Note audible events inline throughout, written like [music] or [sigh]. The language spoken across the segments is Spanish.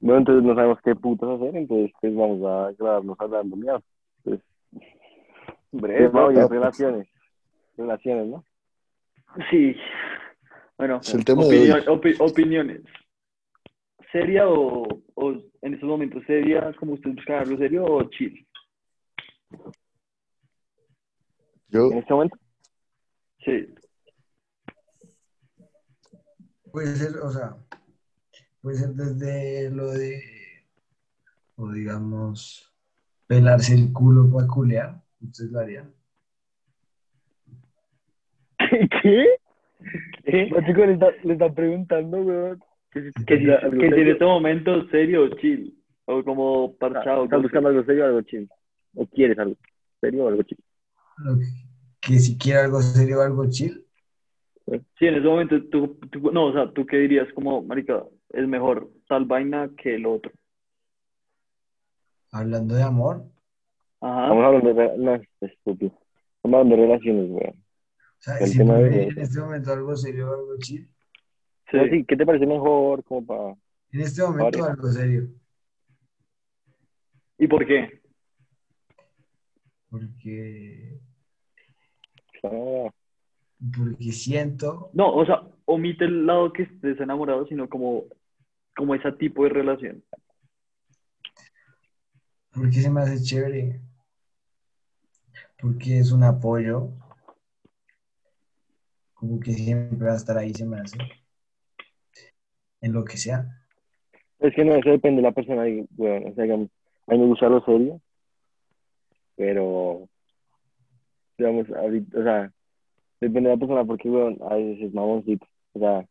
Bueno, entonces no sabemos qué putas hacer, entonces pues vamos a grabarnos hablando mierda. Pues, Breve, tema hoy es top. relaciones. Relaciones, ¿no? Sí. Bueno, Es el tema de opinión- opi- opiniones. ¿Seria o, o en estos momentos seria, como usted busca algo serio o chill? Yo, En este momento, Sí. Puede ser, o sea, puede ser desde lo de, o digamos, pelarse el culo para culear. ¿Ustedes lo harían? [laughs] ¿qué? ¿Qué? Los chicos le, está- están preguntando, weón. Que si, Que, en este momento serio o chill. O como parchado. ¿Estás buscando algo serio o algo chill? ¿O quieres algo serio o algo chill? Que, que si quiere algo serio o algo chill, Sí, en ese momento tú, tú- no, o sea, tú qué dirías como, marica, es mejor tal vaina que el otro. hablando de amor, Ajá. Estamos hablando de... No, es estúpido. Estamos hablando de relaciones, weón. o sea, El si tema de- en este momento algo serio algo chill, Sí. No, sí, ¿Qué te parece mejor como para... en este momento Vale. algo serio, ¿Y por qué? porque, Ah, porque siento, No, o sea, omite el lado que estés enamorado, sino como, como ese tipo de relación. porque se me hace chévere, porque es un apoyo, como que siempre va a estar ahí, se me hace, en lo que sea. Es que no, eso depende de la persona. y, weón, o sea, a mí me gusta lo serio, pero, digamos, ahorita, o sea, depende de la persona porque, weón, a veces es mamoncito. O sea,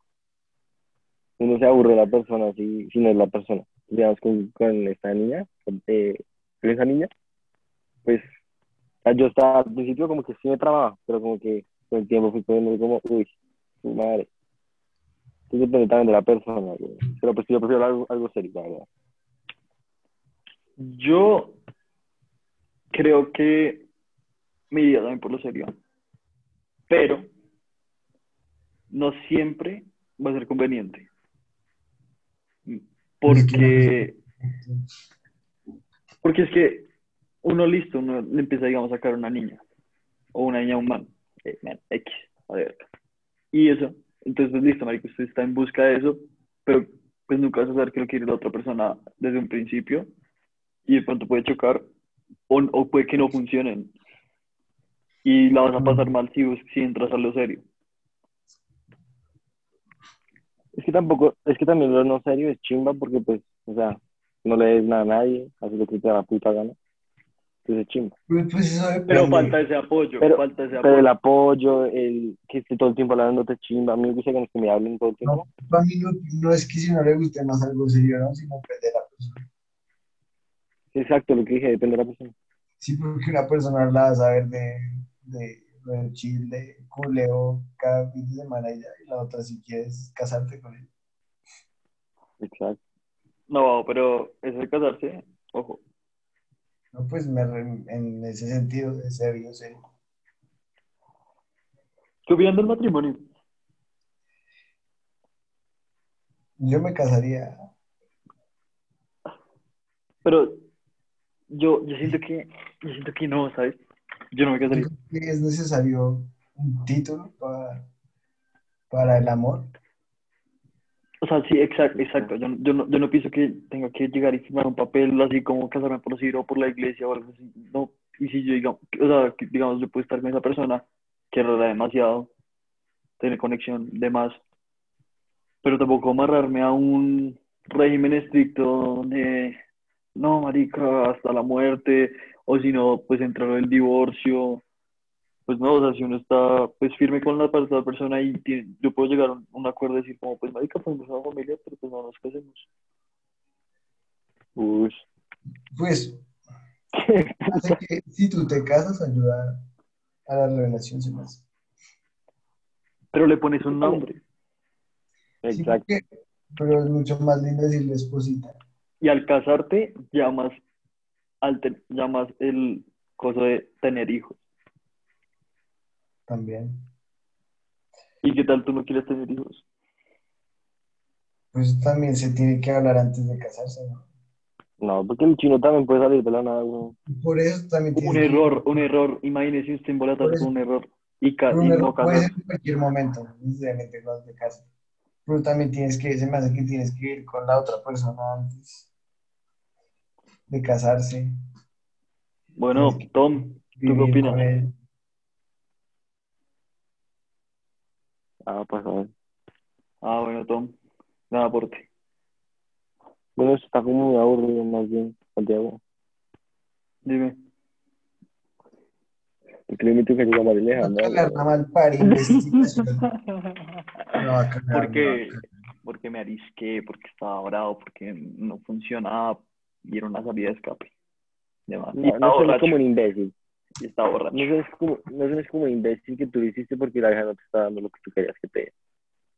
uno se aburre de la persona si, si no es la persona. Digamos, con, con esta niña, con, eh, esa niña, pues, yo estaba al principio como que sí me trababa, pero como que con el tiempo fui poniendo como, uy, su madre. Entonces depende también de la persona. Pero pues yo prefiero algo, algo serio, la verdad. Yo creo que me iría también por lo serio, pero no siempre va a ser conveniente. Porque, porque es que uno listo, uno le empieza, digamos, a sacar una niña, o una niña a un man, eh, man, X, a ver. Y eso, entonces pues, listo, marico, usted está en busca de eso, pero pues nunca vas a saber qué lo quiere la otra persona desde un principio, y de pronto puede chocar, o, o puede que no funcionen, y la vas a pasar mal si, si entras a lo serio. Es que tampoco, es que también lo no serio es chimba porque pues, o sea, no le des nada a nadie, haces lo que te da la puta gana. Entonces es chimba. Pues, pues. Pero falta ese apoyo, Pero- falta ese Pero apoyo. el apoyo, el que esté todo el tiempo hablándote chimba, a mí me gusta que me hablen todo el tiempo. No, para mí no, no es que si no le guste más algo serio, ¿no? Sino perder a la persona. Exacto, lo que dije, depende de la persona. Sí, porque una persona la va a saber de, de, chill, de culeo cada fin de semana y ya, y la otra si quieres casarte con él. Exacto. No, pero eso de casarse, ojo. No, pues me re- en ese sentido de serio, serio. ¿Qué opinan del matrimonio? Yo me casaría. Pero yo, yo siento que, yo siento que no, ¿sabes? Yo no me casaría. que es necesario un título para, para el amor. O sea, sí, exacto, exacto. Yo, yo, no, yo no pienso que tenga que llegar y firmar un papel así como casarme por decir o por la iglesia o algo así. No. Y si yo, digamos, o sea, que, digamos, yo puedo estar con esa persona, quererla demasiado, tener conexión, demás, pero tampoco amarrarme a un régimen estricto donde, no, marica, hasta la muerte, o si no, pues entrar el divorcio. Pues no, o sea, si uno está pues firme con la, la persona y tiene- yo puedo llegar a un, un acuerdo y decir como, pues marica, ser una familia, pero pues no nos casemos. Uy. Pues, [laughs] hace que si tú te casas, ayuda a la relación, se hace. Pero le pones un nombre. Sí, Exacto. porque- pero es mucho más lindo decirle esposita. Y al casarte, llamas, al te- llamas el coso de tener hijos. También. ¿Y qué tal tú no quieres tener hijos? Pues también se tiene que hablar antes de casarse, ¿no? No, porque el chino también puede salir de la nada, Por eso también Un tienes que- error, un error. Imagínese usted Por un error y, ca- y un no error puede ser en cualquier momento, necesariamente cuando te casas. Pero también tienes que, se me hace que tienes que ir con la otra persona antes de casarse, Bueno, Tom, ¿tú qué opinas? Ah, pues a ver. Ah, bueno, Tom, nada por ti. Bueno, eso está como muy aburrido, más bien, Santiago. Dime. El crédito que llega María Va a mal [laughs] investigación. La va a cagar, la va a Porque, porque me arisqué, porque estaba bravo, porque no funcionaba y era una salida de escape. No, no borracho. como un imbécil. Y estaba borracho. No suenes como, no como un imbécil que tú lo hiciste porque la hija no te está dando lo que tú querías que te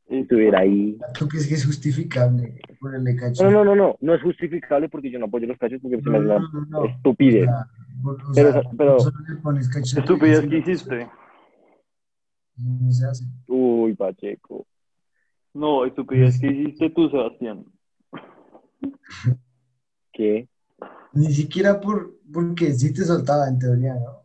estuviera ahí. ¿Tú crees que es justificable ponerle cacho? No, no, no, no, no es justificable porque yo no apoyo los cachos porque se me No, no, no, estupidez. O sea, o Pero- sea, Estupidez que hiciste. No se hace. Uy, Pacheco. No, estupidez que hiciste tú, Sebastián. [laughs] ¿Qué? Ni siquiera por, porque sí te soltaba en teoría, ¿no?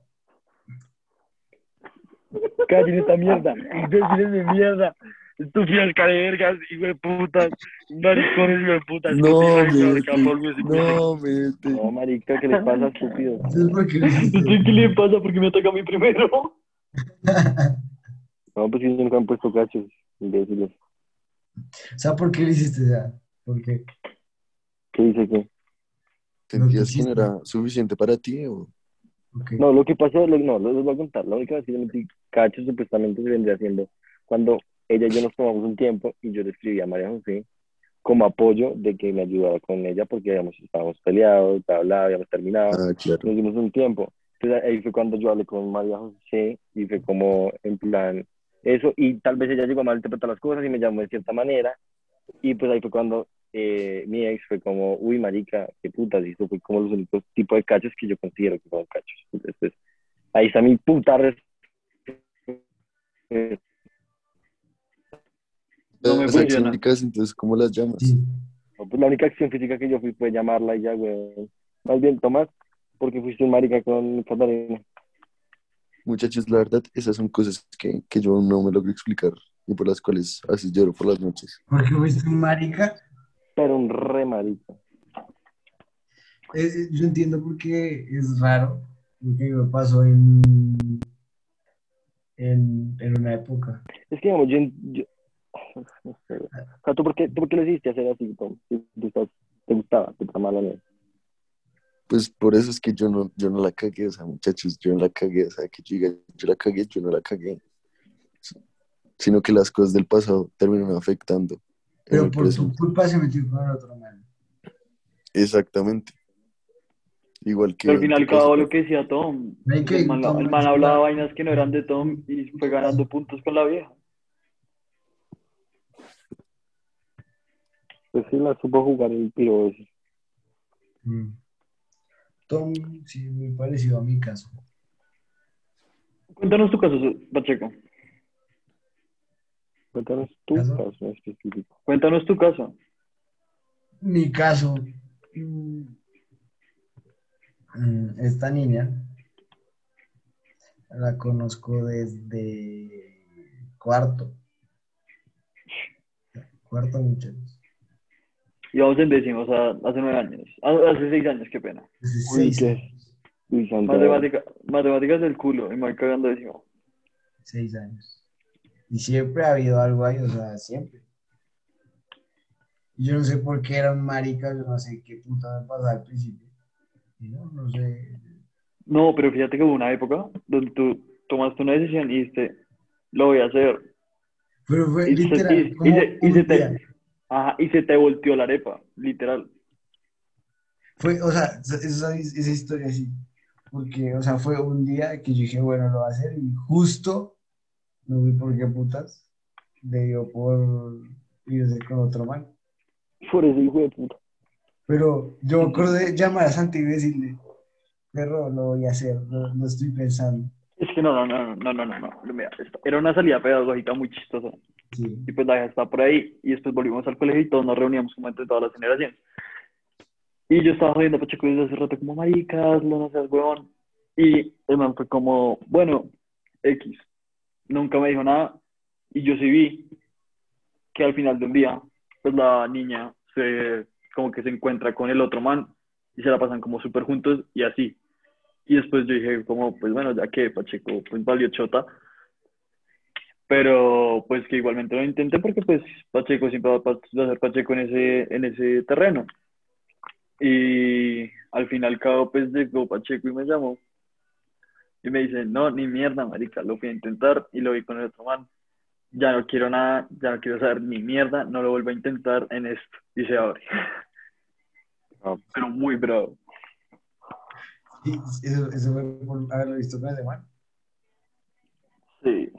Callen esta mierda, imbéciles de mierda, estúpidas carevergas, hijo de putas, maricones, hijo de putas. No, capolvos, no, mete. No, marica, ¿qué les pasa, estúpido? [laughs] Entonces, ¿por qué? ¿Qué le pasa? Porque me ataca a mí primero. [laughs] No, pues si nunca han puesto cachos, imbéciles. O sea, ¿por qué lo hiciste? Sea, ¿por qué? ¿Qué dice que? ¿Sentías que no era suficiente para ti? O... Ok. No, lo que pasó, lo- no, les voy a contar. La única vez que yo metí cachos supuestamente se vendría haciendo cuando ella y yo nos tomamos un tiempo y yo le escribí a María José como apoyo de que me ayudara con ella porque habíamos, estábamos peleados, bla, bla, habíamos terminado. Ah, claro. nos dimos un tiempo. Entonces ahí fue cuando yo hablé con María José y fue como en plan eso y tal vez ella llegó a malinterpretar las cosas y me llamó de cierta manera y pues ahí fue cuando eh, mi ex fue como, uy marica, qué putas y eso fue como los únicos tipos de cachos que yo considero que son cachos. Entonces ahí está mi puta No me Las funciona. acciones, entonces, ¿cómo las llamas? Sí. no, pues la única acción física que yo fui fue llamarla y ya, güey. Más bien, Tomás, porque fuiste un marica con Catalina. Muchachos, la verdad, esas son cosas que, que yo no me logro explicar y por las cuales a veces lloro por las noches. ¿Por qué fuiste un marica? Pero un re marica. Yo entiendo por qué es raro, porque me pasó en, en, en una época. Es que, digamos, yo, yo [laughs] no sé, o sea, ¿tú por qué, tú por qué lo hiciste hacer así, Tom? Te gustaba, te tramaba la. Pues por eso es que yo no, yo no la cagué, o sea, muchachos, yo no la cagué, o sea, que yo diga, yo la cagué, yo no la cagué. Sino que las cosas del pasado terminan afectando. Pero por tu presente. culpa se metió con el otro man. Exactamente. Igual que. Pero al final, tu cada caso, lo que decía Tom. Que- El man, Tom el man es hablaba vainas que no eran de Tom y fue ganando puntos con la vieja. Pues sí, la supo jugar el piro ese. Mm. Tom, sí, muy parecido a mi caso. Cuéntanos tu caso, Pacheco. Cuéntanos tu ¿Caso? específico. Cuéntanos tu caso. Mi caso, mm, esta niña la conozco desde cuarto. Cuarto, muchachos. Íbamos en décimo, o sea, hace nueve años. Ah, Hace seis años, qué pena. Uy, seis qué-. Uy. Matemática, matemáticas del culo y me voy cagando décimo. Seis años. Y siempre ha habido algo ahí, o sea, siempre. Y Yo no sé por qué era un marica, yo no sé qué puta me pasaba al principio. No, no sé. No, pero fíjate que hubo una época donde tú tomaste una decisión y dijiste, lo voy a hacer. Pero fue Y se- literal, y- se- y un se te-. Ajá, y se te volteó la arepa, literal. Fue, o sea, esa- esa historia así. Porque, o sea, fue un día que yo dije, bueno, lo voy a hacer. Y justo, no vi por qué putas, le dio por irse con otro man. Por ese hijo de puta. Pero yo me acuerdo de llamar a Santi y decirle, perro, lo voy a hacer, no, no estoy pensando. Es que no, no, no, no, no, no, no. Mira, era una salida pedagógica muy chistosa. Sí. Y pues la hija estaba por ahí y después volvimos al colegio y todos nos reuníamos como entre todas las generaciones. Y yo estaba jodiendo a Pacheco desde hace rato como, maricas, no seas huevón. Y el man fue como, bueno, X. Nunca me dijo nada y yo sí vi que al final del día, pues la niña se, como que se encuentra con el otro man y se la pasan como súper juntos y así. Y después yo dije como, pues bueno, ya que Pacheco, pues valió chota. Pero pues que igualmente lo intenté porque pues Pacheco siempre va a ser Pacheco en ese, en ese terreno. Y al fin y al cabo pues llegó Pacheco y me llamó. Y me dice, no, ni mierda, marica, lo fui a intentar y lo vi con el otro man. Ya no quiero nada, ya no quiero saber ni mierda, no lo vuelvo a intentar en esto. Y se abre. Ah. Pero muy bravo. Y eso, eso fue por haberlo visto con ese man. Sí.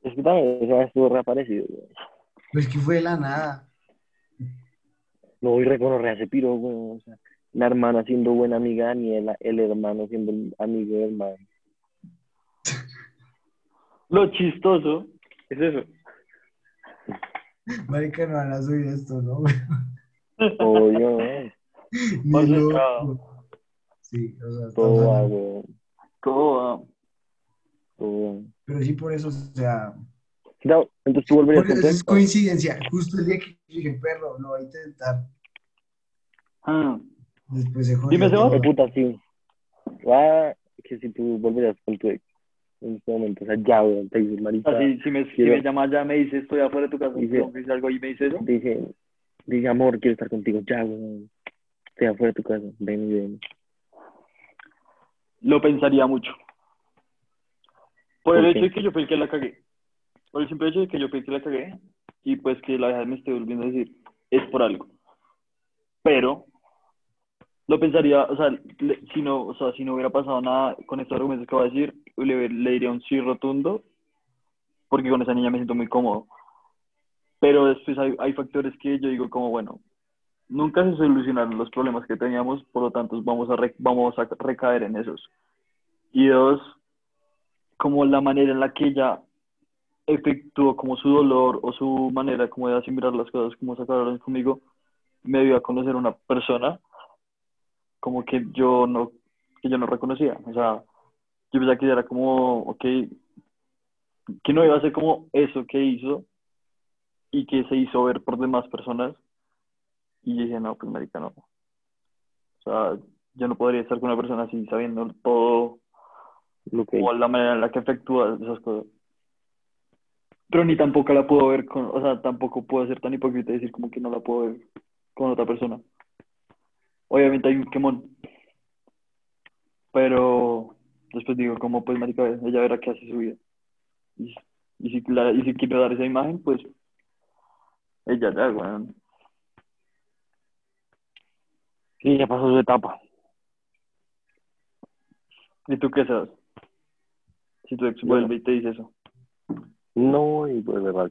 Es que también eso estuvo reaparecido, güey. Pues que fue de la nada. No voy a reconocer a ese piro, güey. O sea, la hermana siendo buena amiga de Daniela, el hermano siendo amigo del hermano. Lo chistoso es eso. Marica, no van a subir esto, ¿no? Obvio. [laughs] Ni loco. Sí, o sea, todo va, güey. Todo va. Todo va. Pero sí, por eso, o sea, No, entonces tú volverías eso tu es coincidencia. Justo el día que dije, perro, lo voy a intentar. Ah, Después se jodió. Dime, Sebas. Oh, puta, sí. Va que si tú volverías con tu ex en este momento, o sea, ya, güey, te dices, marica, así, si me, si Quiero- me llama ya, me dice, estoy afuera de tu casa, Dice- decir algo y me dice eso. dice, dice, amor, quiero estar contigo, ya, güey, estoy afuera de tu casa, ven y ven. Lo pensaría mucho. Por el ¿Por hecho qué? de que yo fui el que la cagué. Por el simple hecho de que yo fui el que la cagué. Y pues que la vieja me esté volviendo a decir, es por algo. Pero, lo pensaría, o sea, le- si no, o sea, si no hubiera pasado nada con estos argumentos que voy a decir, le, le diría un sí rotundo, porque con esa niña me siento muy cómodo. Pero después hay, hay factores que yo digo como, bueno, nunca se solucionaron los problemas que teníamos, por lo tanto vamos a, re- vamos a recaer en esos. Y dos, como la manera en la que ella efectuó como su dolor o su manera como de asimilar las cosas, como sacaron conmigo, me dio a conocer una persona como que yo no, que yo no reconocía. O sea, yo pensaba que era como, ok, que no iba a ser como eso que hizo y que se hizo ver por demás personas. Y dije, no, pues marica, no. O sea, yo no podría estar con una persona así sabiendo todo que o la manera en la que efectúa esas cosas. Pero ni tampoco la puedo ver con, o sea, tampoco puedo ser tan hipócrita y decir como que no la puedo ver con otra persona. Obviamente hay un quemón. Pero después digo, como pues marica, ella verá qué hace su vida. Y, y si, la- y si quiere dar esa imagen, pues ella ya, weón. Sí, ya pasó su etapa. ¿Y tú qué sabes? Si tu ex vuelve y te dice eso. No, y pues verdad,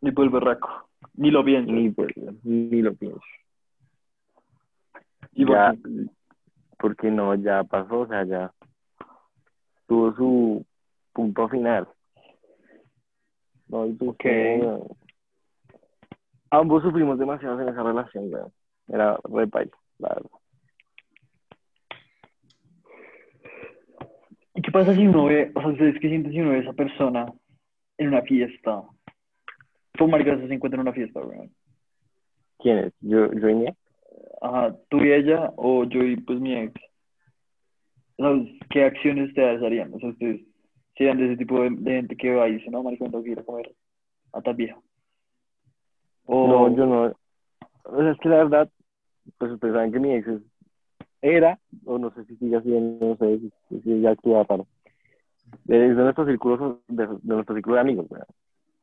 Ni por el berraco. Ni lo pienso. ni, pues, ni lo pienso. ¿Y ya? Porque no, ya pasó, o sea, ya tuvo su punto final. No, y pues, Ok. no, ambos sufrimos demasiado en esa relación, weón. Era re paila, la verdad. ¿Y qué pasa si uno ve, o sea, ustedes qué sienten si uno ve a esa persona en una fiesta? ¿Cómo maricas se encuentra en una fiesta, weón? ¿Quién es? ¿Yo, yo? Ajá, tú y ella, o yo y pues mi ex. Sea, ¿qué acciones ustedes harían? O sea, ustedes serían de ese tipo de, de gente que va y dice, no, marica, me tengo que ir a comer a tal vieja. O, No, yo no. O sea, es que la verdad, pues ustedes saben que mi ex es- era, o no sé si sigue siendo, no sé si, si ya actúa para. De nuestro círculo, de, de nuestro círculo de amigos, weón.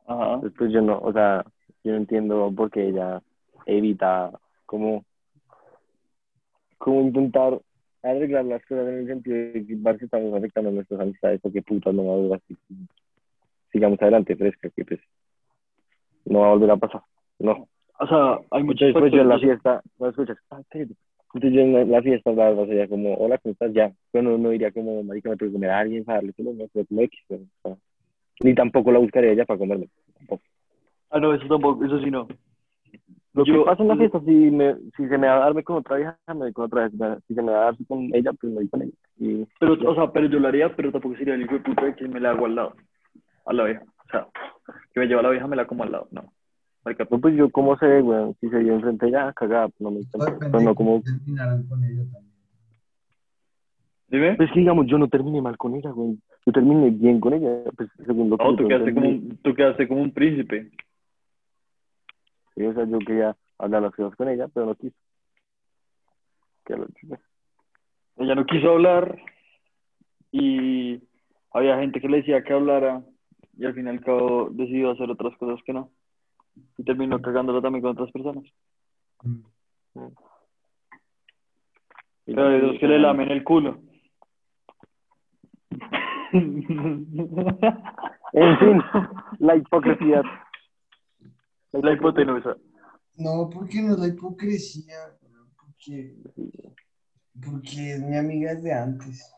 Ajá. Entonces, pues yo no, o sea, yo no entiendo por qué ella evita como, como intentar arreglar las cosas en el sentido de que estamos afectando nuestras amistades porque putas no va a durar así. Sigamos adelante, fresca, que pues no va a volver a pasar. No. O sea, hay muchos Entonces, pues yo en la fiesta, no escuchas, ah. Entonces yo en la, fiesta, la verdad, sería como, hola, ¿cómo estás? Ya. Pero no, no diría como, marica, me tengo que comer a alguien para darle solo, no, pero como X, Ni tampoco la buscaría ella para comerme. Tampoco. Ah, no, eso tampoco, eso sí no. Lo Yo- que pasa en la fiesta, si, me, si se me va a darme con otra vieja, me voy con otra vez. Si se me va a dar con ella, pues me voy con ella. Y Pero, o sea, pero yo lo haría, pero tampoco sería el hijo de puta de que me la hago al lado. A la vieja. O sea, que me lleva a la vieja, me la como al lado. No. Marica, no, pues yo, ¿cómo ve, weón? Si se dio enfrente ella, cagada, pues no me Pues no, como, con ella también. Dime. pues que digamos, yo no terminé mal con ella, güey. Yo terminé bien con ella, pues según lo que No, yo tú quedaste, como un, tú quedaste como un príncipe. Sea, yo quería hablar las cosas con ella, pero no quiso. Que lo. Ella no quiso hablar y había gente que le decía que hablara y al fin y al cabo decidió hacer otras cosas que no. Y terminó cagándola también con otras personas. Mm. Pero la- dos que le lamen el culo. En fin, la hipocresía. La hipotenusa. No, porque no es la hipocresía, porque, porque es mi amiga de antes.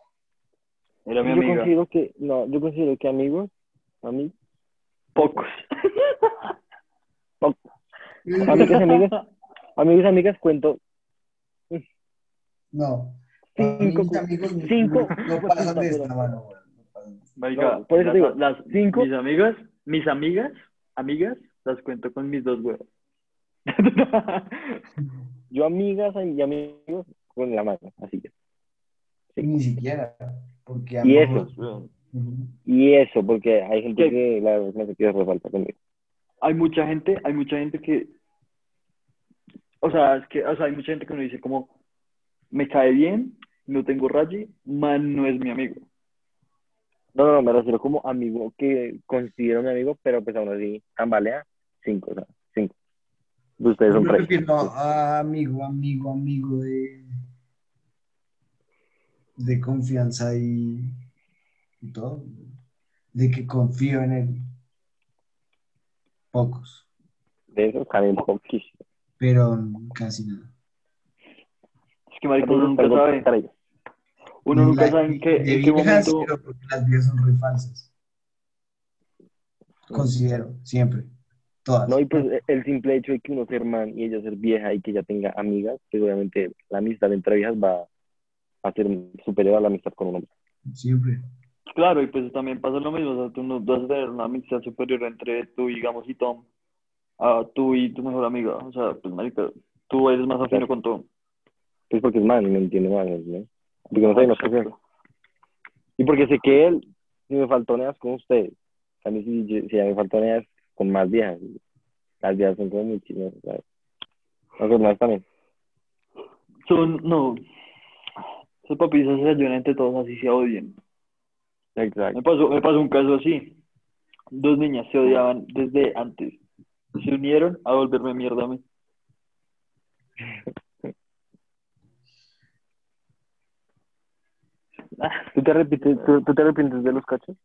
Era mi Yo amiga. considero que, no, yo considero que amigos, amigos, Pocos. [laughs] amigas, amigas, [laughs] amigos, amigas, cuento No, Cinco, amigos cinco, [laughs] no, pasan de esta mano, no por eso las, digo, las- cinco. mis amigas, mis amigas, amigas, las cuento con mis dos huevos. [laughs] yo amigas y amigos con la mano, así que. Sí. Ni siquiera, porque Y amigos- eso. Y eso, porque hay gente ¿Qué? que la verdad no se quiere resaltar conmigo. hay mucha gente, hay mucha gente que, o sea, es que, o sea, hay mucha gente que uno dice como, me cae bien, no tengo raye, man no es mi amigo. No, no, no, me refiero como amigo que considero mi amigo, pero pues aún así tambalea cinco, o sea, cinco. Ustedes son Yo me tres. refiero a amigo, amigo, amigo de, de confianza y, y todo. De que confío en él. Pocos, De esos también poquísimo. pero casi nada. Es que marico, uno nunca sabe, uno nunca sabe en qué, de en qué momento, pero porque las vías son re falsas. Considero, siempre. Todas. No, y pues eh, el simple hecho de que uno ser man y ella ser vieja y que ella tenga amigas, pues obviamente la amistad entre viejas va a ser superior a la amistad con un hombre. Siempre. claro, y pues también pasa lo mismo, o sea, tú no vas a tener una amistad superior entre tú, digamos, y Tom, a tú y tu mejor amiga, o sea, pues marica, tú eres más afino con Tom. Pues porque es man y me entiende más, ¿no? Porque no no sé. Y porque sé que él, si me faltoneas con ustedes, a mí si, si ya me faltoneas con más viejas, las viejas son como muy chidas, ¿sabes? No sé, más también. Son, no, esos papis se ayudan entre todos, así se odien. Exacto. Me pasó, me pasó un caso así. Dos niñas se odiaban desde antes. Se unieron a volverme mierda a mí. ¿Tú te arrepientes, tú, tú te arrepientes de los cachos?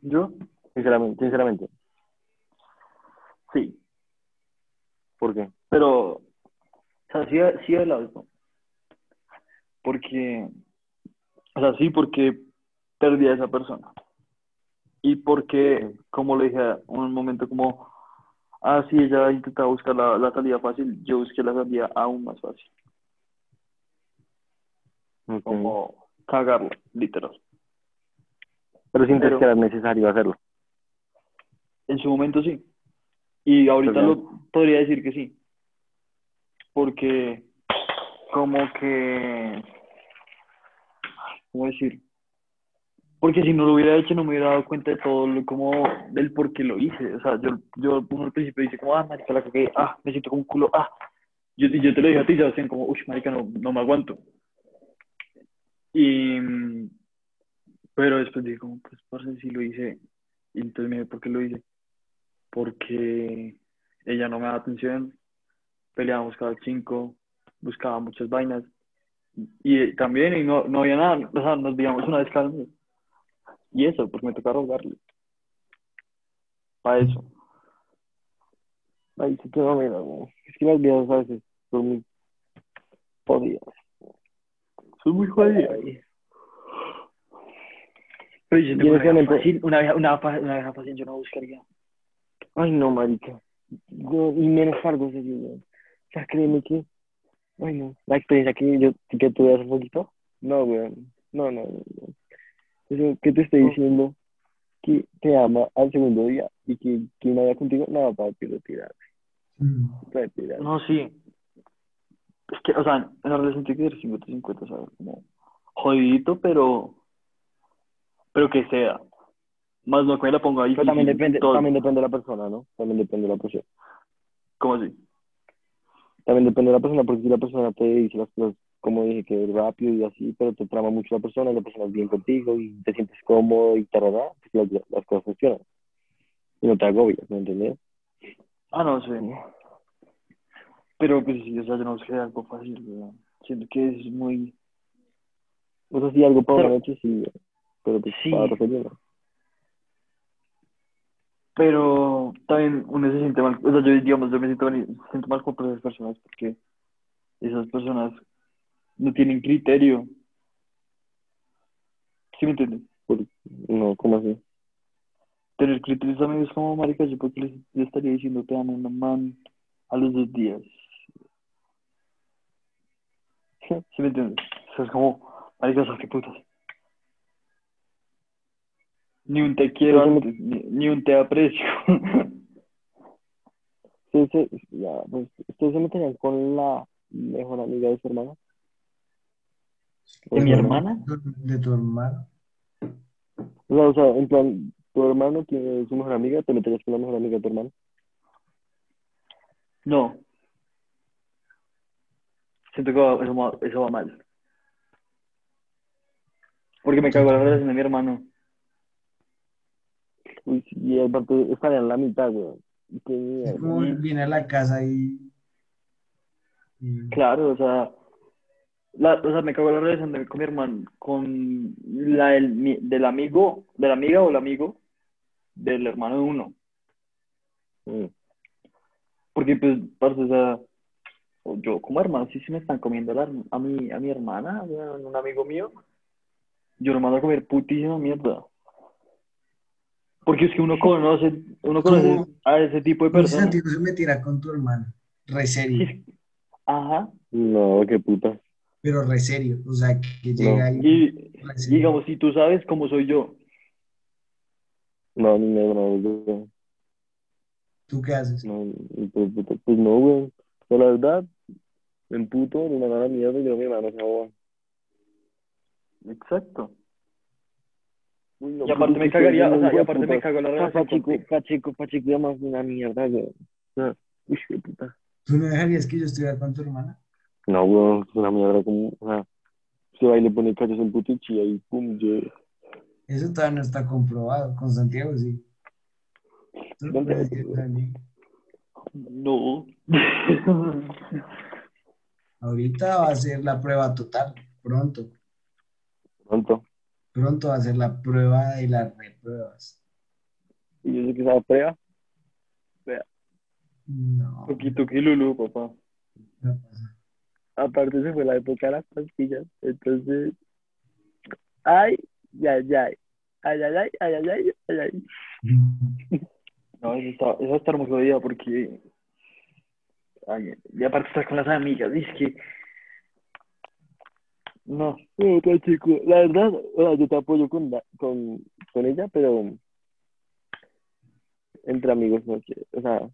¿Yo? Sinceramente, sinceramente. Sí. ¿Por qué? Pero, o sea, sí, sí de lado, ¿no? Porque, o sea, sí, porque perdí a esa persona. Y porque, como le dije a un momento, como, ah, sí, ella intentaba buscar la, la salida fácil, yo busqué la salida aún más fácil. Como cagarla, literal. Pero sientes pero- que era necesario hacerlo. En su momento sí. Y ahorita Pues lo podría decir que sí. Porque como que ¿cómo decir? Porque si no lo hubiera hecho no me hubiera dado cuenta de todo lo como del por qué lo hice. O sea, yo, yo uno al principio dice como, ah, marica, la cagué, ah, me siento como un culo, ah. Yo, y yo te lo dije a ti, Sebastián, como, uy, marica, no, no me aguanto. Y, pero después dije como, pues, parce, si lo hice. Y entonces me dije, ¿por qué lo hice? Porque ella no me daba atención, peleábamos cada cinco, buscaba muchas vainas. Y también y no, no había nada, o sea, nos veíamos una vez cada mes. Y eso, porque me toca rogarle. Para eso. Ay, no, mira, güey. Es que las viejas a veces son muy jodidas. Soy muy jodido. Ay, Pero yo ese una fácil, una vieja, una, fa- una vieja fácil yo no buscaría. Ay, no, marica. Yo, y menos fardos así. O sea, créeme que, ay, no. La experiencia que yo, que tuve hace poquito, no, weón. No, no, no. Eso que te estoy diciendo que te ama al segundo día y que, que no vaya contigo, no, papi, retirar, Mm. retirar. No, sí. Es que, o sea, en la relación tiene que ser 50-50, ¿sabes? Como jodidito, pero. Pero que sea. Más no que me la ponga ahí. Pero también depende, también depende de la persona, ¿no? También depende de la persona. ¿Cómo así? También depende de la persona, porque si la persona te dice las cosas, como dije, que rápido y así, pero te trama mucho la persona, y la persona es bien contigo y te sientes cómodo y tarará, pues las, las cosas funcionan. Y no te agobias, ¿me entiendes? Ah, no sé. Pero pues sí, o sea, yo no busqué algo fácil, ¿verdad? Siento que es muy. O sea, sí, algo para Pero- una noche, sí, pero pues Sí. para no. Pero también uno se siente mal. O sea, yo, digamos, yo me siento mal, siento mal con esas personas porque esas personas no tienen criterio. ¿Sí me entiendes? No, ¿cómo así? Tener criterios también es como, marica, yo porque les, le estaría diciendo te amo a una man a los dos días. [laughs] ¿Sí me entiendes? O sea, es como, marica, ¿sabes qué putas? Ni un te quiero antes, ni, ni un te aprecio. [laughs] Sí, sí, ya, pues, ¿ustedes se meterían con la mejor amiga de su hermana? ¿De mi hermana? De tu hermano. O sea, o sea, en plan, tu hermano tiene su mejor amiga, ¿te meterías con la mejor amiga de tu hermano? No. Siento que eso, va- eso va mal. Porque me cago en la relación de mi hermano. Uy, y aparte estarían en la mitad, weón. Es como viene a la casa y. y- Claro, o sea, la, o sea, me cago en la relación de, con mi hermano, con la del, mi- del amigo, de la amiga o el amigo del hermano de uno. Porque, pues, parce, o sea, yo como hermano, si se me están comiendo la a mi, a mi hermana, un amigo mío, yo lo mando a comer putísima mierda. Porque es que uno conoce, uno conoce a ese tipo de personas. Santiago se metiera con tu hermano. Re serio. Ajá. No, qué puta. Pero re serio. O sea, que llega ahí. Y digamos, si tú sabes cómo soy yo, No, ni me no, no, ¿Tú qué haces? no, pues, pues no, weón. Pero la verdad, me emputo, me mandan a la mierda y yo mi hermano se exacto. Uy, no, Y aparte me cagaría, o sea, y aparte me cago en la relación Pachico. Pachico, Pachico, ya más una mierda, sea, uy, qué puta. ¿Tú no dejarías que yo estuviera con tu hermana? No, weón, es una mierda como, o sea, se va y le pone cachos en puto y y pum, yo, Eso todavía no está comprobado. Con Santiago sí. ¿Tú ¿Dónde? puedes decir, Dani? No. [laughs] Ahorita va a ser la prueba total. Pronto. pronto pronto va a ser la prueba de las repruebas. ¿Y yo sé que es la prueba? Vea. No. Tuki tuki lulu, papá. No pasa. Aparte se fue la época de las pastillas, entonces... ¡Ay! ¡Ya, ya! ¡Ay, ay, ay! ¡Ay, ay, ay! ay, ay. no, eso está, eso está hermoso día porque... Ay, y aparte estar con las amigas, dice que no. No, pues, chico, la verdad, yo te apoyo con, con, con ella, pero entre amigos, no sé, o sea,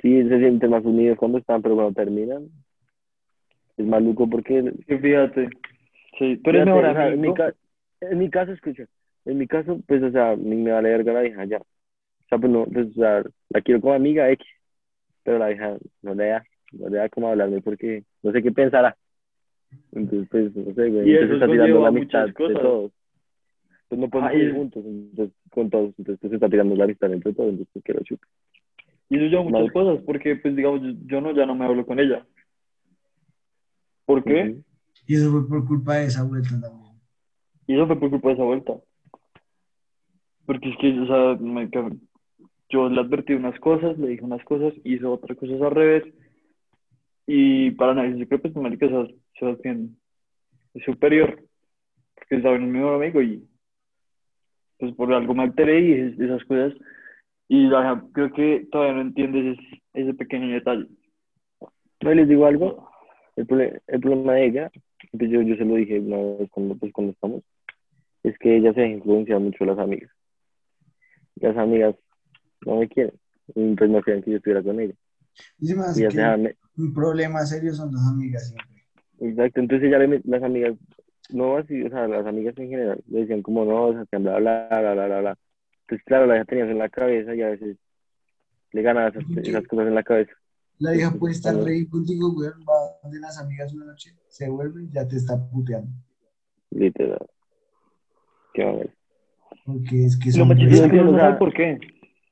sí se sienten más unidos cuando están, pero cuando terminan, es maluco porque fíjate. Sí, Fíjate, mejor o sea, en mi, en mi caso, escucha, en mi caso, pues, o sea, ni me vale verga la hija ya. O sea, pues, no, pues, o sea, la quiero como amiga X, pero la hija no le da, no le da como hablarme porque no sé qué pensará. Entonces, pues, no sé, güey, Y entonces eso está tirando la amistad de cosas. todos. Pues no podemos Ah, y- ir juntos, entonces, con todos, entonces pues, se está tirando la amistad entre todos, entonces pues, quiero chupar. Y eso lleva muchas Mal. cosas, porque, pues, digamos, yo, yo no, ya no me hablo con ella. ¿Por qué? Y eso fue por culpa de esa vuelta también. Y eso fue por culpa de esa vuelta. Porque es que, o sea, me yo le advertí unas cosas, le dije unas cosas, hizo otras cosas al revés. Y para nadie se cree, pues, marica, Sebas- Sebastián es superior. Porque estaba en mi mejor amigo y pues por algo me alteré y es- esas cosas. Y la creo que todavía no entiende ese, ese pequeño detalle. No, les digo algo, el, el problema de ella, pues yo, yo se lo dije una vez cuando, pues, cuando estamos, es que ella se deja influenciar mucho de las amigas. Las amigas no me quieren, entonces no querían que yo estuviera con ella. Y Y ella que se un problema serio son las amigas siempre. Exacto, entonces ella le las amigas, no así, o sea, las amigas en general, le decían como no, o sea, que bla, bla, bla, bla, bla, bla. Entonces, claro, la hija tenía eso en la cabeza y a veces le ganaba esas, esas cosas en la cabeza. La hija puede estar Bueno. reír contigo, güey, va de las amigas una noche, se vuelve y ya te está puteando. Literal. Qué mamá. Porque es que son, más re, es que no sea, sabe por qué.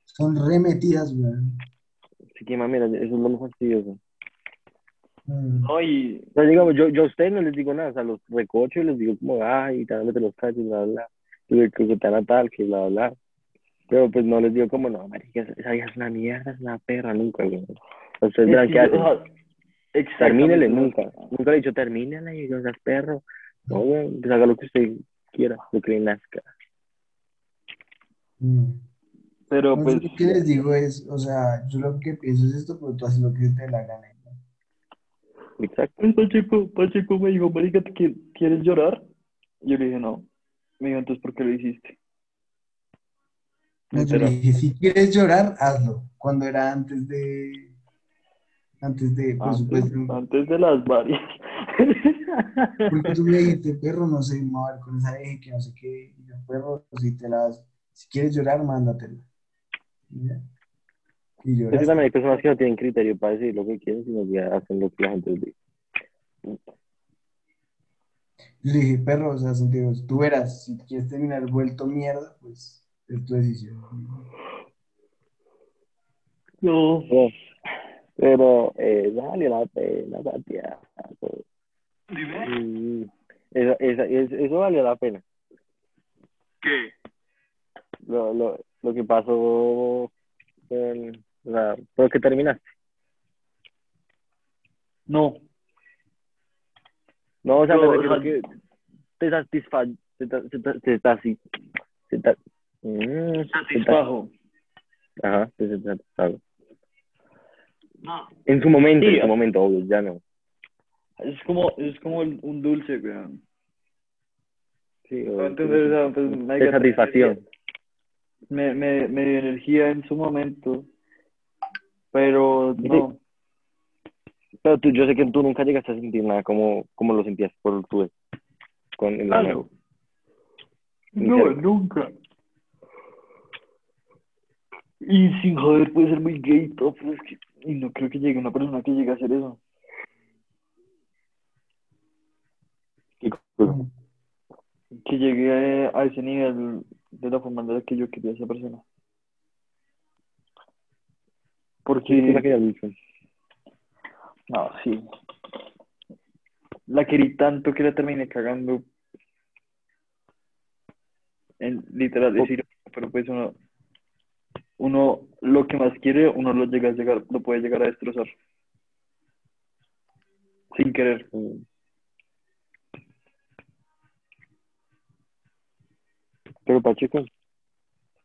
son remetidas, güey. Así que mamera, eso es lo más fastidioso. Mm. No, y O sea, digamos, yo, yo a ustedes no les digo nada, o sea, los recocho y les digo como, ay, te van a meter los cachos, bla, bla, bla, que, van a tal, que bla, bla, bla. Pero pues no les digo como, no, marica, esa es una mierda, es una perra, nunca, güey. Ustedes verán qué hacen. Termínele, nunca. Nunca le he dicho, termínela y no seas perro. No, güey, pues haga lo que usted quiera, lo que le nazca. Mm. Pero pues, yo lo que les digo es, o sea, yo lo que pienso es esto, pero tú haces lo que te la gana. Exacto. pues Pacheco, Pacheco me dijo, marica, ¿te qui- quieres llorar? Yo le dije, no. Me dijo, entonces, ¿por qué lo hiciste? No, yo le dije, si quieres llorar, hazlo. Cuando era antes de, antes de, por Antes, supuesto, antes de las varias. [laughs] porque tú me dijiste, perro, no sé, mover con esa eje, que no sé qué, y yo, perro, si te las, si quieres llorar, mándatela. Ya. Y Es que también hay personas que no tienen criterio para decir lo que quieren, sino que hacen lo que la gente les dice. Yo le dije, perro, o sea, Santiago, tú verás, si quieres terminar vuelto mierda, pues es tu decisión. No. Pero, pero eh, vale la pena, Santiago. Mm, Eso, esa- es- eso valió la pena. ¿Qué? Lo, lo, lo que pasó con la, lo que terminaste. No. No, o sea, me No, refiero o sea, que te satisfa, te, te, te, te mm, te ta- Satisfajo. Ajá, te, satisfago. No. En su momento, Sí, en su momento, obvio, ya no. Es como, es como el- un dulce, weón. Sí, o- entonces, o sea, pues, de satisfacción. Me, me, me dio energía en su momento, pero no. Pero tú, yo sé que tú nunca llegaste a sentir nada como, como lo sentías por tu ex. Con el Ah, amor. no. Nunca. Y sin joder puede ser muy gay y todo, pero es que y no creo que llegue una persona que llegue a hacer eso. Que llegue a, a ese nivel de la forma en la que yo quería a esa persona. Sí, Porque, querías mucho. no, sí. La querí tanto que la terminé cagando. En literal decir, pero pues uno, uno lo que más quiere, uno lo llega a llegar, lo puede llegar a destrozar. Sin querer. Pero Pacheco,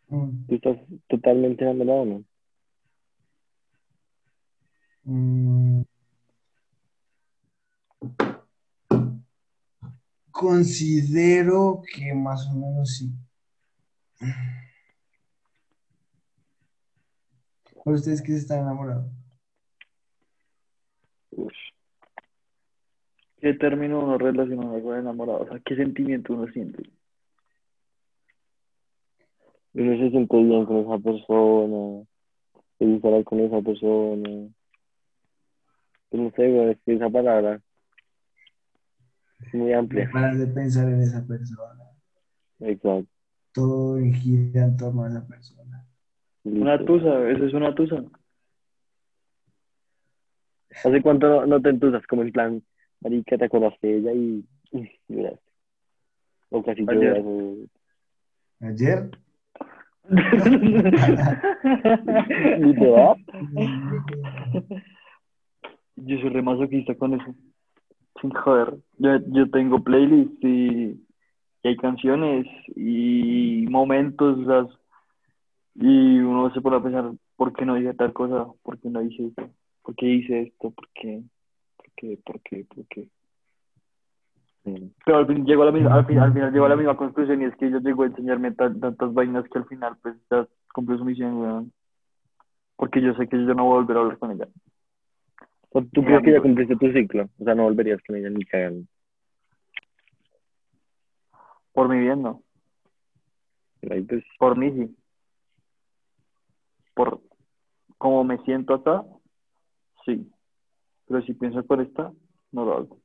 Mm, tú estás totalmente enamorado, ¿no? Mm. Considero que más o menos sí. ¿Por ustedes que se están enamorados? ¿Qué término uno relaciona con enamorado? O sea, ¿qué sentimiento uno siente? Uno se siente bien con esa persona, gusta hablar con esa persona. No sé, que esa palabra es muy amplia. Paras de pensar en esa persona. Exacto. Todo gira en torno a esa persona. Una tusa, eso es una tusa. ¿Hace cuánto no, no te entusas? Como en plan, marica, te acordaste de ella y y lloraste. O casi Ayer. lloras. o- Ayer. [laughs] Literal. [laughs] yo soy re masoquista con eso. Sin joder. Yo, yo tengo playlists y, y hay canciones y momentos, y uno se pone a pensar, ¿por qué no dije tal cosa? ¿Por qué no hice esto? ¿Por qué hice esto? ¿Por qué? ¿Por qué? ¿Por qué? ¿Por qué? Pero al fin llegó la misma, al, fin- al final llegó a la misma conclusión y es que ella llegó a enseñarme tan- tantas vainas que al final pues ya cumplió su misión, weón. Porque yo sé que yo no voy a volver a hablar con ella. O sea, ¿Tú crees que ya cumpliste tu ciclo? O sea, no volverías con ella ni cagando. Por mi bien, no. Ahí pues, Por mí sí. Por cómo me siento acá, sí. Pero si pienso por esta, no lo hago.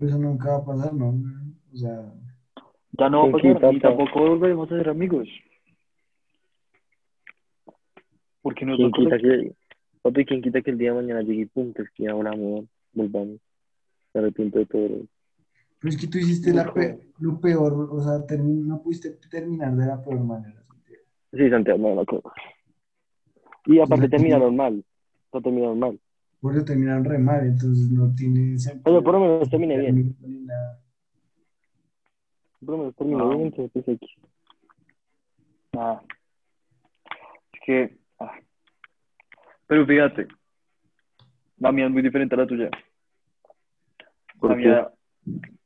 Eso nunca va a pasar, ¿no? O sea, Ya no va a ¿Quién pasar, pa? tampoco volveremos a ser amigos. Porque no es ¿quién lo quita correcto. que, papi, quién quita que el día de mañana llegue y punto, es que ahora amor, volvamos. Me arrepiento de todo. pero es que tú hiciste la pe- lo peor, o sea, no pudiste terminar de la peor manera. Santiago. Sí, Santiago, no, no, creo. Y aparte Entonces, terminaron mal. No terminaron mal. Por eso terminaron re mal, entonces no tiene sentido. Pero por lo menos terminé bien. Por lo menos terminé No. bien, entonces pues X. Nada. Es que. Pero fíjate, la mía es muy diferente a la tuya. ¿Por La qué? mía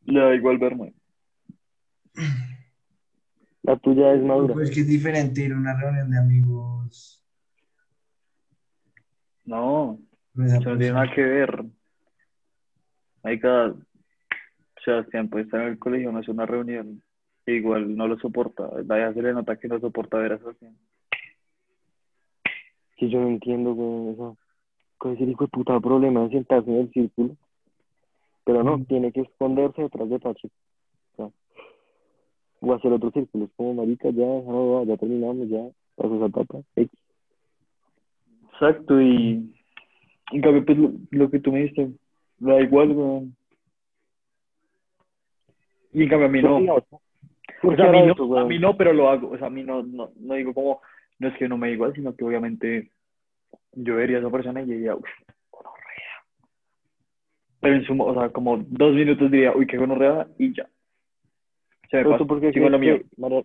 le da igual verme. La tuya es madura. Pues que es diferente ir a una reunión de amigos. No, eso no tiene nada que ver. Hay cada. Sebastián puede estar en el colegio, no es una reunión. igual no lo soporta. Vaya, se le nota que no soporta ver a Sebastián. Si yo no entiendo, güey, eso. Con ese hijo de puta problema de sentarse en el círculo. Pero no, Mm. tiene que esconderse detrás de Pachi. O, sea, o hacer otro círculo. Es como, marica, ya, no, ya terminamos, ya, pasó esa etapa. X. Exacto, y en cambio, pues lo, lo que tú me diste, da igual, weón. Y en cambio a mí no. Digamos, O ¿por sea, a mí no, a güey? mí no, pero lo hago. O sea, a mí no, no, no digo como, no es que no me igual, sino que obviamente yo vería a esa persona y diría, uff, gonorrea. Pero en suma, o sea, como dos minutos diría, uy, qué gonorrea, y ya. Se me Pero pasa, tú por qué sigo en lo crees mío. que, María,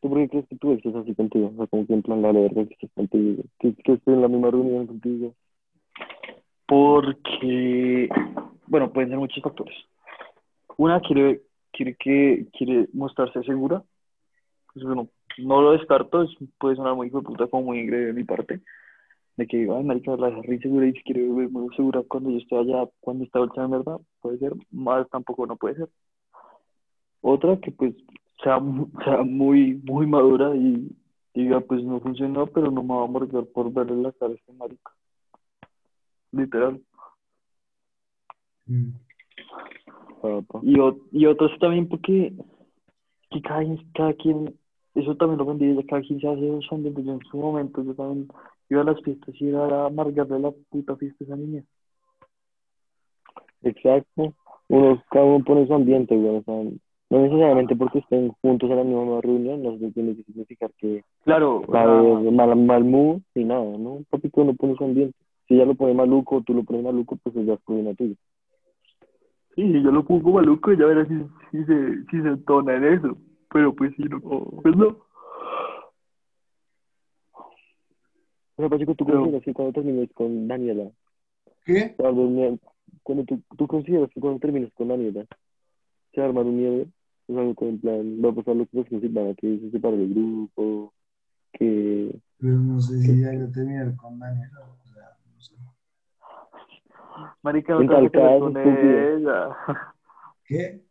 ¿tú por qué crees que tu ex es así contigo? O sea, como que en plan la verga que estés contigo. Que, que esté en la misma reunión contigo. Porque, bueno, pueden ser muchos factores. Una quiere, quiere que quiere mostrarse segura. Pues bueno, no lo descarto, es- puede sonar muy puta como muy ingreíble de mi parte. De que digo, ay, marica, la deja re insegura y quiere ver muy segura cuando yo estoy allá, cuando está hecha en verdad. Puede ser, más tampoco no puede ser. Otra que pues sea, sea muy, muy madura y diga, pues no funcionó, pero no me va a morder por verle la cara a este marica. Literal. Mm. Y, o- y otros también porque que cada, cada quien, eso también lo aprendí, ya cada quien se hace un ambiente. Yo en su momento, yo también iba a las fiestas y era a amargarle la puta fiesta a esa niña. Exacto. Uno, cada uno pone su ambiente, güey. O sea, no necesariamente porque estén juntos en la misma reunión, no tiene que significar que Claro, haber mal, mal mood ni nada, ¿no? Papi, que uno pone su ambiente. Si ella lo pone maluco o tú lo pones maluco, pues ya es problema tuyo. sí, si yo lo pongo maluco, ya verás si, si, se, si se entona en eso. Pero pues sí, no, pues no. O sea, Pachico, ¿tú Pero- consideras que cuando termines con Daniela, ¿Qué? se va a armar un- cuando tú, tú consideras que cuando termines con Daniela, se va a armar un miedo? O sea, que en plan, va a pasar lo que pasó con Silvana, que se separa del grupo, que... Pero no sé si ya iba a terminar con Daniel. O sea, no sé. Marica, no En caso, con estúpido. ella. ¿Qué?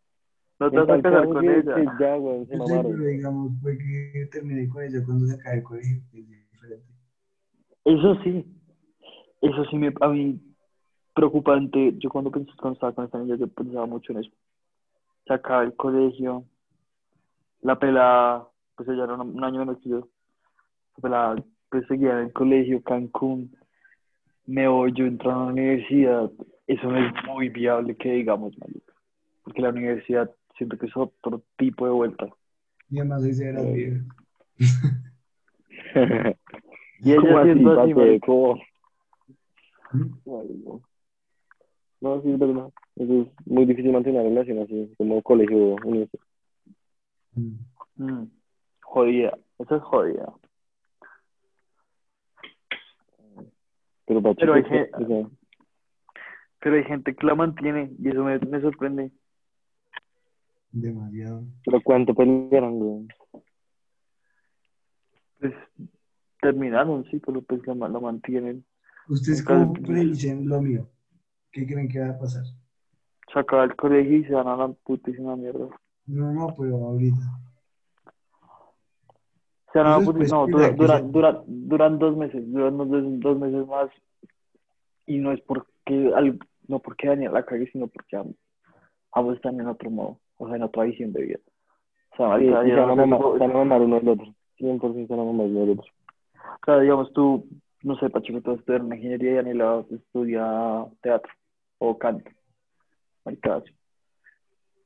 No te vas a casar con ella. que ya, güey, se mamaron. digamos, fue que terminé con ella cuando se el colegio. Eso sí, eso sí me, a mí preocupante. Yo cuando pensé, cuando estaba con esta niña, yo pensaba mucho en eso. Se acaba el colegio, la pelada, pues ella era un, un año menos que yo. La pelada, pues seguía en el colegio, Cancún, me voy, yo entro a la universidad. Eso no es muy viable que digamos, marica. Porque la universidad siento que es otro tipo de vuelta. Y además ese era Ay. bien. [laughs] Y ella ¿Cómo así, siendo así. ¿Cómo? ¿Mm? No. Sí, es verdad. Eso es muy difícil mantener una relación así, como colegio, universidad. Mm. Mm, Jodida, eso es jodida. Pero, para Pero hay o sea, Pero hay gente que la mantiene y eso me, me sorprende. Demasiado. pero ¿cuánto pelearon, güey? Pues terminaron, sí, pero pues la, la mantienen. ¿Ustedes cómo predicen lo mío? ¿Qué creen que va a pasar? Se acaba el colegio y se van a la putísima mierda. No, no, pero ahorita. Se van a la putísima, no, pues, dura- que dura- se- dura- duran dos meses, duran dos, dos- meses más. Y no es porque, al- no porque Daniel la cague, sino porque ambos, ambos están en otro modo, o sea, en otra visión de vida. O sea, Sí, y se van a digamos, mamar, se van a mamar uno del otro. 100% se van a mamar uno del otro. o sea, digamos, tú, no sé, Pacheco, tú estudias una ingeniería y Daniela estudia teatro o canto. Marica, así.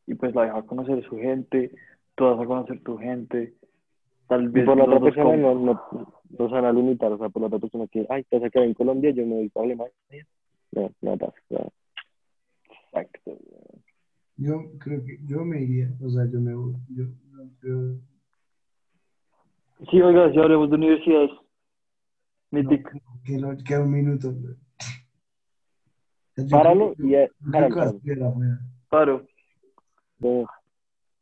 Y pues la deja conocer su gente, tú vas a conocer tu gente. Tal Y vez por la otra persona com- no, no, no se van a limitar, o sea, por la otra persona que, ay, te vas a quedar en Colombia, yo me voy para Alemania. No, no pasa. no. Exacto. Yo creo que yo me iría, o sea, yo me voy. Yo no creo. Sí, oiga, si hablemos de universidades. Mythic. Que lo, queda un minuto. güey. O sea, yo Páralo creo- y eh, yo creo páralo, que va a páralo.